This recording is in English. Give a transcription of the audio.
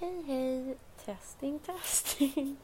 Hey, hey, testing, testing.